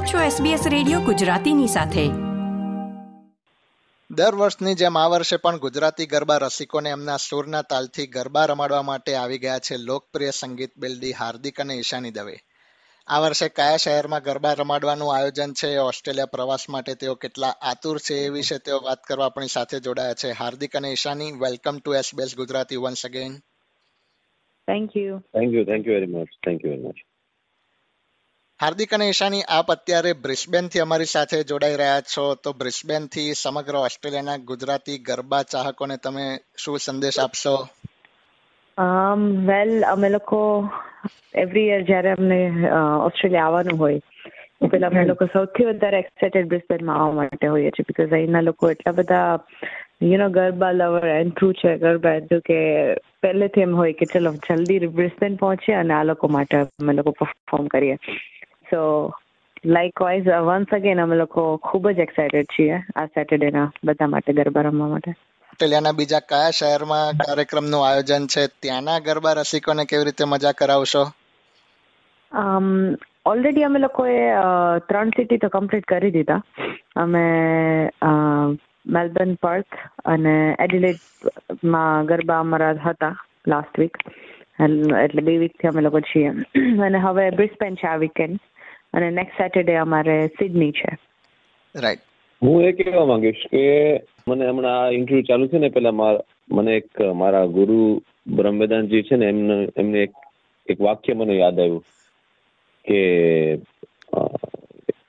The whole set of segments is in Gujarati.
આપ છો SBS રેડિયો ગુજરાતીની સાથે. દર વર્ષની જેમ આ વર્ષે પણ ગુજરાતી ગરબા રસિકોને એમના સૂરના તાલથી ગરબા રમાડવા માટે આવી ગયા છે લોકપ્રિય સંગીત બેલડી હાર્દિક અને ઈશાની દવે. આ વર્ષે કયા શહેરમાં ગરબા રમાડવાનું આયોજન છે ઓસ્ટ્રેલિયા પ્રવાસ માટે તેઓ કેટલા આતુર છે એ વિશે તેઓ વાત કરવા આપણી સાથે જોડાયા છે. હાર્દિક અને Ishani welcome to SBS Gujarati once again thank you thank you thank you very much thank you very much Hardik અને ઈશાની, આપ અત્યારે બ્રિસ્બેનથી અમારી સાથે જોડાઈ રહ્યા છો. તો બ્રિસ્બેનથી સમગ્ર ઓસ્ટ્રેલિયાના ગુજરાતી ગરબા ચાહકોને તમે શું સંદેશ આપશો? વેલ અમે લોકો એવરી યર જ્યારે અમને ઓસ્ટ્રેલિયા આવવાનું હોય પેલા અમે લોકો સૌથી વધારે એક્સાઇટેડ બ્રિસ્બેનમાં આવવા માટે હોઈએ છીએ બીકોઝ અહીંના લોકો એટલા બધા you know garba lover enthu છે. ગરબા તો કે પહેલેથી એમ હોય કે ચલો જલ્દી બ્રિસ્બેન પહોંચીએ અને આ લોકો માટે અમે લોકો પરફોર્મ કરીએ. સો લાઇકવાઇઝ વન્સ અગેન અમે લોકો ખૂબ જ એક્સાઇટેડ છીએ આ સેટરડેના બધા માટે ગરબા રમવા માટે. ઓસ્ટ્રેલિયાના બીજા કયા શહેરમાં કાર્યક્રમનું આયોજન છે? ત્યાંના ગરબા રસિકોને કેવી રીતે મજા કરાવશો? ઓલરેડી અમે લોકોએ ત્રણ સિટી તો કમ્પ્લીટ કરી દીધા. અમે મેલબર્ન પર્થ અને એડિલેડમાં ગરબા અમારા હતા લાસ્ટ વીક એટલે બે વીકથી અમે લોકો છીએ. અને હવે બ્રિસ્બેન છે આ વીકેન્ડ અને નેક્સ્ટ સેટરડે અમારે સિડની છે. રાઈટ હું એ કહેવા માંગીશ કે મને હમણાં આ ઇન્ટરવ્યુ ચાલુ છે ને પેલા મને એક મારા ગુરુ બ્રહ્મવેદાનજી છે ને એમને એમને એક એક વાક્ય મને યાદ આવ્યું કે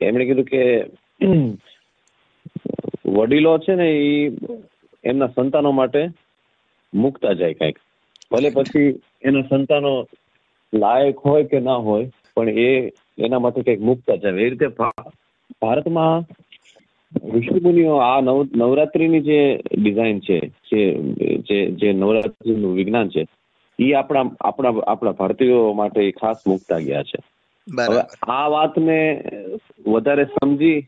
એમણે કીધું કે વડીલો છે ને એ એમના સંતાનો માટે મુકતા જાય કંઈક. ભલે પછી એના સંતાનો લાયક હોય કે ના હોય પણ એ એના માટે કંઈક મુકતા છે. એ રીતે ભારતમાં ઋષિમુનિઓ આ નવ નવરાત્રીની જે ડિઝાઇન છે જે જે નવરાત્રીનું વિજ્ઞાન છે એ આપણા આપણા આપણા ભારતીયો માટે ખાસ મુકતા ગયા છે. આ વાતને વધારે સમજી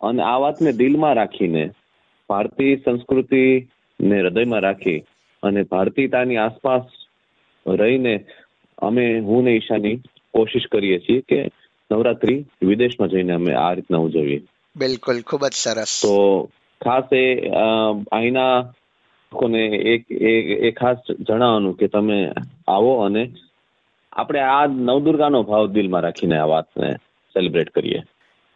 અને આ વાતને દિલમાં રાખીને ભારતીય સંસ્કૃતિ ને હૃદયમાં રાખી અને ભારતીયતાની આસપાસ રહીને અમે હું ને ઈશાની કોશિશ કરીએ છીએ કે નવરાત્રી વિદેશમાં જઈને અમે આ રીતના ઉજવીએ. બિલકુલ ખૂબ જ સરસ. તો ખાસ એ અહીંના લોકોને એક એ ખાસ જણાવવાનું કે તમે આવો અને આપણે આ નવદુર્ગાનો ભાવ દિલમાં રાખીને આ વાતને સેલિબ્રેટ કરીએ.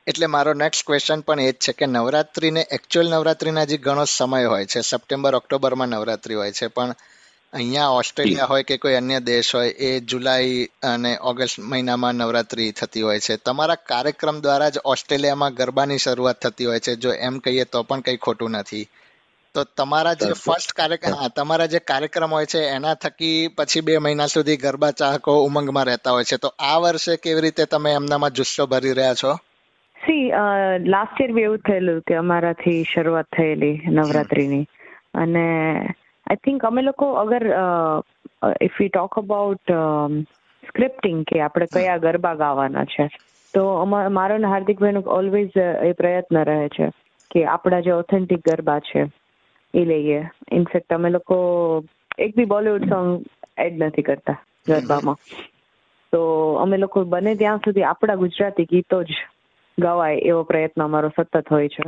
એટલે મારો નેક્સ્ટ ક્વેશ્ચન પણ એ જ છે કે નવરાત્રીને એકચ્યુઅલ નવરાત્રીના જે ઘણો સમય હોય છે સપ્ટેમ્બર ઓક્ટોબરમાં નવરાત્રી હોય છે પણ અહીંયા ઓસ્ટ્રેલિયા હોય કે કોઈ અન્ય દેશ હોય એ જુલાઈ અને ઓગસ્ટ મહિનામાં નવરાત્રી થતી હોય છે. તમારા કાર્યક્રમ દ્વારા જ ઓસ્ટ્રેલિયામાં ગરબાની શરૂઆત થતી હોય છે. જો એમ કહીએ તો પણ કંઈ ખોટું નથી. તો તમારા જે ફર્સ્ટ કાર્યક્રમ હા તમારા જે કાર્યક્રમ હોય છે એના થકી પછી બે મહિના સુધી ગરબા ચાહકો ઉમંગમાં રહેતા હોય છે. તો આ વર્ષે કેવી રીતે તમે એમનામાં જુસ્સો ભરી રહ્યા છો? સી લાસ્ટ યર બી એવું થયેલું કે અમારાથી શરૂઆત થયેલી નવરાત્રીની. અને આઈ થિંક અમે લોકો અગર if you talk about scripting કે આપણે કયા ગરબા ગાવાના છે, તો મારો ને હાર્દિકભાઈનો ઓલવેઝ એ પ્રયત્ન રહે છે કે આપણા જે ઓથેન્ટિક ગરબા છે, એ લઈએ. ઇનફેક્ટ અમે લોકો એક બી બોલિવૂડ સોંગ એડ નથી કરતા ગરબામાં. તો અમે લોકો બને ત્યાં સુધી આપણા ગુજરાતી ગીતો જ ગવાય એવો પ્રયત્ન અમારો સતત હોય છે.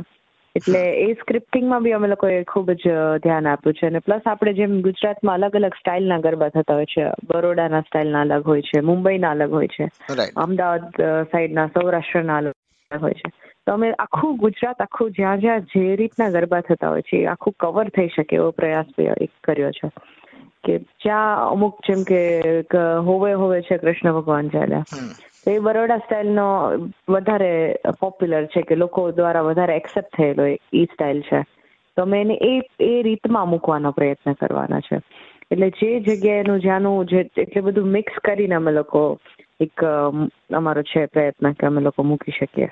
એટલે એ સ્ક્રિપ્ટિંગમાં બી અમે લોકોએ ખૂબ જ ધ્યાન આપ્યું છે. અને પ્લસ આપણે જેમ ગુજરાતમાં અલગ અલગ સ્ટાઇલના ગરબા થતા હોય છે બરોડાના સ્ટાઇલના અલગ હોય છે મુંબઈના અલગ હોય છે અમદાવાદ સાઈડના સૌરાષ્ટ્રના અલગ હોય છે. તો અમે આખું ગુજરાત આખું જ્યાં જ્યાં જે રીતના ગરબા થતા હોય છે એ આખું કવર થઈ શકે એવો પ્રયાસ એક કર્યો છે. કે જ્યાં અમુક જેમ કે હોવે હોવે છે કૃષ્ણ ભગવાન ચાલ્યા એ બરોડા સ્ટાઇલનો વધારે પોપ્યુલર છે કે લોકો દ્વારા વધારે એક્સેપ્ટ થયેલો એ સ્ટાઇલ છે. તો અમે એને એ એ રીતમાં મૂકવાનો પ્રયત્ન કરવાના છે. એટલે જે જગ્યાએનું જ્યાંનું જે એટલે બધું મિક્સ કરીને અમે લોકો એક અમારો છે પ્રયત્ન કે અમે લોકો મૂકી શકીએ.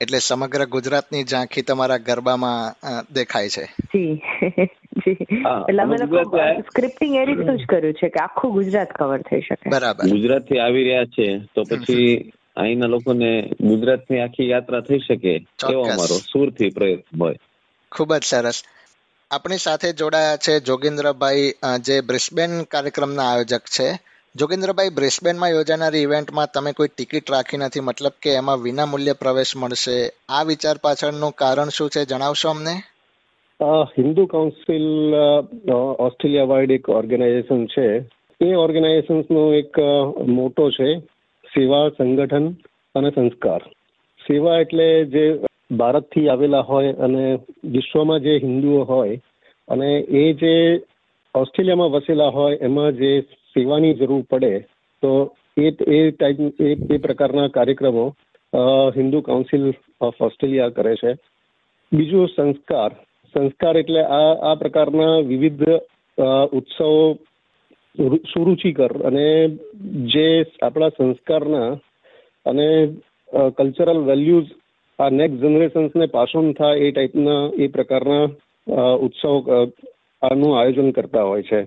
એટલે સમગ્ર ગુજરાતની ઝાંખી તમારા ગરબામાં દેખાય છે. જી. જી. એટલે અમે લોકો સ્ક્રિપ્ટિંગ એ રીતનું જ કર્યું છે કે આખું ગુજરાત કવર થઈ શકે. બરાબર. ગુજરાતથી આવી રહ્યા છે તો પછી અહીંના લોકોને ગુજરાતની આખી યાત્રા થઈ શકે એવો અમારો સુરથી પ્રયત્ન હોય. ખૂબ જ સરસ. આપણી સાથે જોડાયા છે જોગેન્દ્રભાઈ જે બ્રિસ્બેન કાર્યક્રમના આયોજક છે. જોગેન્દ્રભાઈ, બ્રિસ્બેનમાં યોજાનારી ઇવેન્ટમાં તમે કોઈ ટિકિટ રાખી નથી, મતલબ કે એમાં વિના મૂલ્ય પ્રવેશ મળશે. આ વિચાર પાછળનું કારણ શું છે, જણાવશો અમને? હિન્દુ કાઉન્સિલ ઓસ્ટ્રેલિયા વાઇડ એક ઓર્ગેનાઇઝેશન છે. એ ઓર્ગેનાઇઝેશનનો એક મોટો છે, સેવા સંગઠન અને સંસ્કાર. સેવા એટલે જે ભારતથી આવેલા હોય અને વિશ્વમાં જે હિન્દુઓ હોય અને એ જે ઓસ્ટ્રેલિયામાં વસેલા હોય, એમાં જે સેવાની જરૂર પડે, તો એ એ ટાઈપ એ એ પ્રકારના કાર્યક્રમો હિન્દુ કાઉન્સિલ ઓફ ઓસ્ટ્રેલિયા કરે છે. બીજું સંસ્કાર સંસ્કાર એટલે આ આ પ્રકારના વિવિધ ઉત્સવો સુરુચિકર અને જે આપણા સંસ્કારના અને કલ્ચરલ વેલ્યુઝ આ નેક્સ્ટ જનરેશન્સને પાસ ઓન થાય એ ટાઈપના એ પ્રકારના ઉત્સવ આનું આયોજન કરતા હોય છે.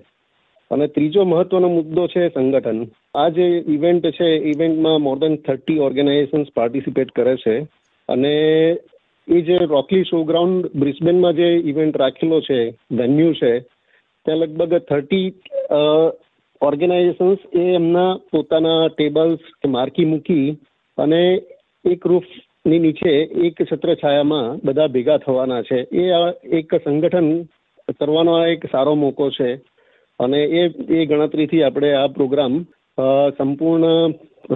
અને ત્રીજો મહત્વનો મુદ્દો છે સંગઠન. આ જે ઇવેન્ટ છે ઇવેન્ટમાં more than thirty organizations participate કરે છે. અને એ જે રોકલી શો ગ્રાઉન્ડ બ્રિસ્બેનમાં જે ઇવેન્ટ રાખેલો છે વેન્યુ છે, ત્યાં લગભગ થર્ટી ઓર્ગેનાઇઝેશન્સ એ એમના પોતાના ટેબલ્સ માર્કી મૂકી અને એક રૂફની નીચે એક છત્રછાયામાં બધા ભેગા થવાના છે. એ એક સંગઠન કરવાનો આ એક સારો મોકો છે. અને એ એ ગણતરીથી આપણે આ પ્રોગ્રામ સંપૂર્ણ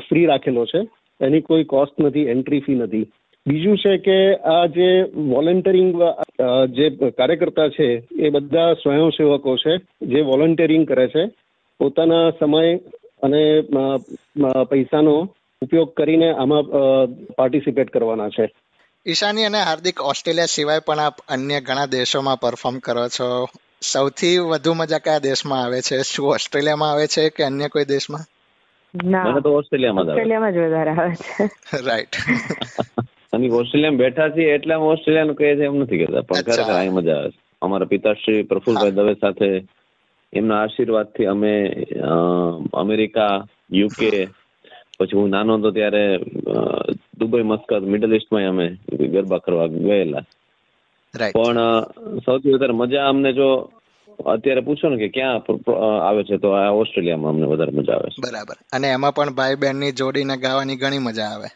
ફ્રી રાખેલો છે. એની કોઈ કોસ્ટ નથી, એન્ટ્રી ફી નથી. બીજું છે કે આ જે વોલેન્ટરિંગ જે કાર્યકર્તા છે, એ બધા સ્વયંસેવકો છે, જે વોલેન્ટિયરિંગ કરે છે, પોતાના સમય અને પૈસાનો ઉપયોગ કરીને આમાં પાર્ટિસિપેટ કરવાના છે. ઈશાની અને હાર્દિક ઓસ્ટ્રેલિયા સિવાય પણ આપ અન્ય ઘણા દેશોમાં પરફોર્મ કરો છો? સૌથી વધુ મજા કયા દેશમાં આવે છે? શું ઓસ્ટ્રેલિયામાં આવે છે કે અન્ય કોઈ દેશમાં? ના. મને તો ઓસ્ટ્રેલિયામાં ઓસ્ટ્રેલિયામાં જ વધારે આવે છે. રાઈટ અને ઓસ્ટ્રેલિયામાં બેઠા છીએ એટલે અમે ઓસ્ટ્રેલિયાનું કહે છે એમ નથી કહેતા પણ ખરેખર અહીં મજા આવે છે. અમારા પિતાશ્રી પ્રફુલભાઈ દવે સાથે એમના આશીર્વાદથી અમે અમેરિકા યુકે પછી હું નાનો હતો ત્યારે દુબઈ મસ્કત મિડલ ઇસ્ટમાં અમે ગરબા કરવા ગયેલા. પણ સૌથી વધારે મજા અમને જો અત્યારે પૂછો ને કે ક્યાં આવે છે તો આ ઓસ્ટ્રેલિયામાં અમને વધારે મજા આવે છે. બરાબર. અને એમાં પણ ભાઈ બહેનની જોડીને ગાવાની ઘણી મજા આવે.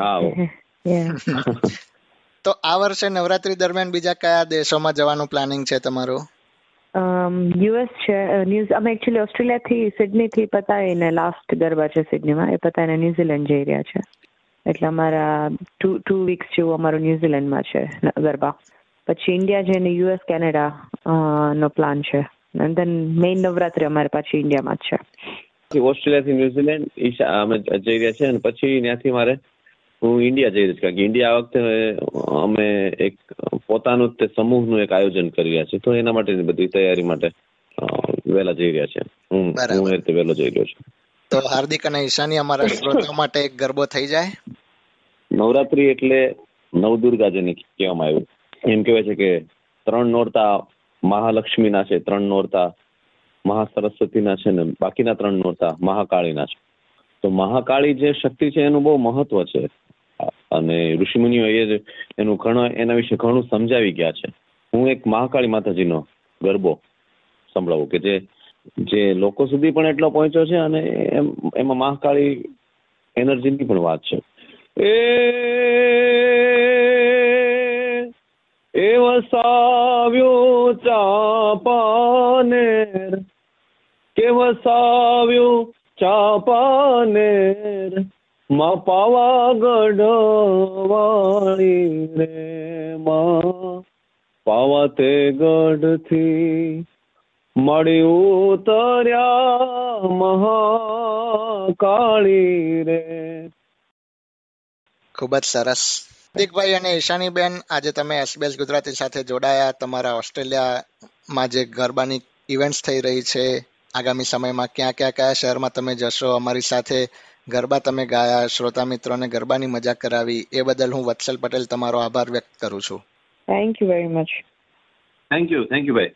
હા તો આ વર્ષે નવરાત્રી દરમિયાન બીજા કયા દેશોમાં જવાનું પ્લાનિંગ છે તમારું? યુએસ છે ન્યૂઝ અમે એકચ્યુઅલી ઓસ્ટ્રેલિયાથી સિડનીથી પતાવીને લાસ્ટ ગરબા છે સિડનીમાં એ પતાવીને ન્યુઝીલેન્ડ જઈ રહ્યા છે. એટલે અમારા ટુ ટુ વીક્સ જેવું અમારું ન્યુઝીલેન્ડમાં છે ગરબા. પછી ઇન્ડિયા જઈને યુએસ કેનેડા નો પ્લાન છે. એન્ડ ધેન મેઇન નવરાત્રી અમારે પાછી ઇન્ડિયામાં જ છે. પછી ઓસ્ટ્રેલિયાથી ન્યુઝીલેન્ડ ઈશા અમે જઈ રહ્યા છે અને પછી ત્યાંથી મારે હું ઇન્ડિયા જઈ રહ્યો છું. કારણ કે ઇન્ડિયા આ વખતે અમે એક પોતાનું તે સમૂહનું એક આયોજન કરી રહ્યા છીએ. તો એના માટેની બધી તૈયારી માટે વહેલા જઈ રહ્યા છે હું હું એ રીતે વહેલો જઈ રહ્યો છું. તો હાર્દિક અને ઈશાની અમારા શ્રોતા માટે એક ગરબો થઈ જાય. નવરાત્રી એટલે નવદુર્ગા જેને કહેવામાં આવ્યું. એમ કહેવાય છે કે ત્રણ નોરતા મહાલક્ષ્મીના છે, ત્રણ નોરતા મહાસરસ્વતીના છે ને બાકીના ત્રણ નોરતા મહાકાળીના છે. તો મહાકાળી જે શક્તિ છે એનું બહુ મહત્વ છે. અને ઋષિમુનિઓ એ જ એનું ઘણો એના વિશે ઘણું સમજાવી ગયા છે. હું એક મહાકાળી માતાજીનો ગરબો સંભળાવું કે જે જે લોકો સુધી પણ એટલો પહોંચ્યો છે અને એમાં મહાકાળી એનર્જીની પણ વાત છે. એ એ વસાવ્યો ચાપાનેર, કે વસાવ્યો ચાપાનેર, માં પાવાગઢ વાળી રે માં. પાવા તે ગઢથી મળી ઉતર્યા મહાકાળી રે ખૂબ જ સરસ. હાર્દિકભાઈ અને ઈશાનીબેન આજે તમે એસબીએસ ગુજરાતી સાથે જોડાયા. તમારા ઓસ્ટ્રેલિયામાં જે ગરબાની ઇવેન્ટ્સ થઈ રહી છે આગામી સમયમાં ક્યાં ક્યાં કયા શહેરમાં તમે જશો અમારી સાથે ગરબા તમે ગાયા શ્રોતા મિત્રોને ગરબાની મજા કરાવી એ બદલ હું વત્સલ પટેલ તમારો આભાર વ્યક્ત કરું છું. Thank you very much thank you thank you ભાઈ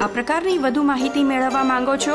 આ પ્રકારની વધુ માહિતી મેળવવા માંગો છો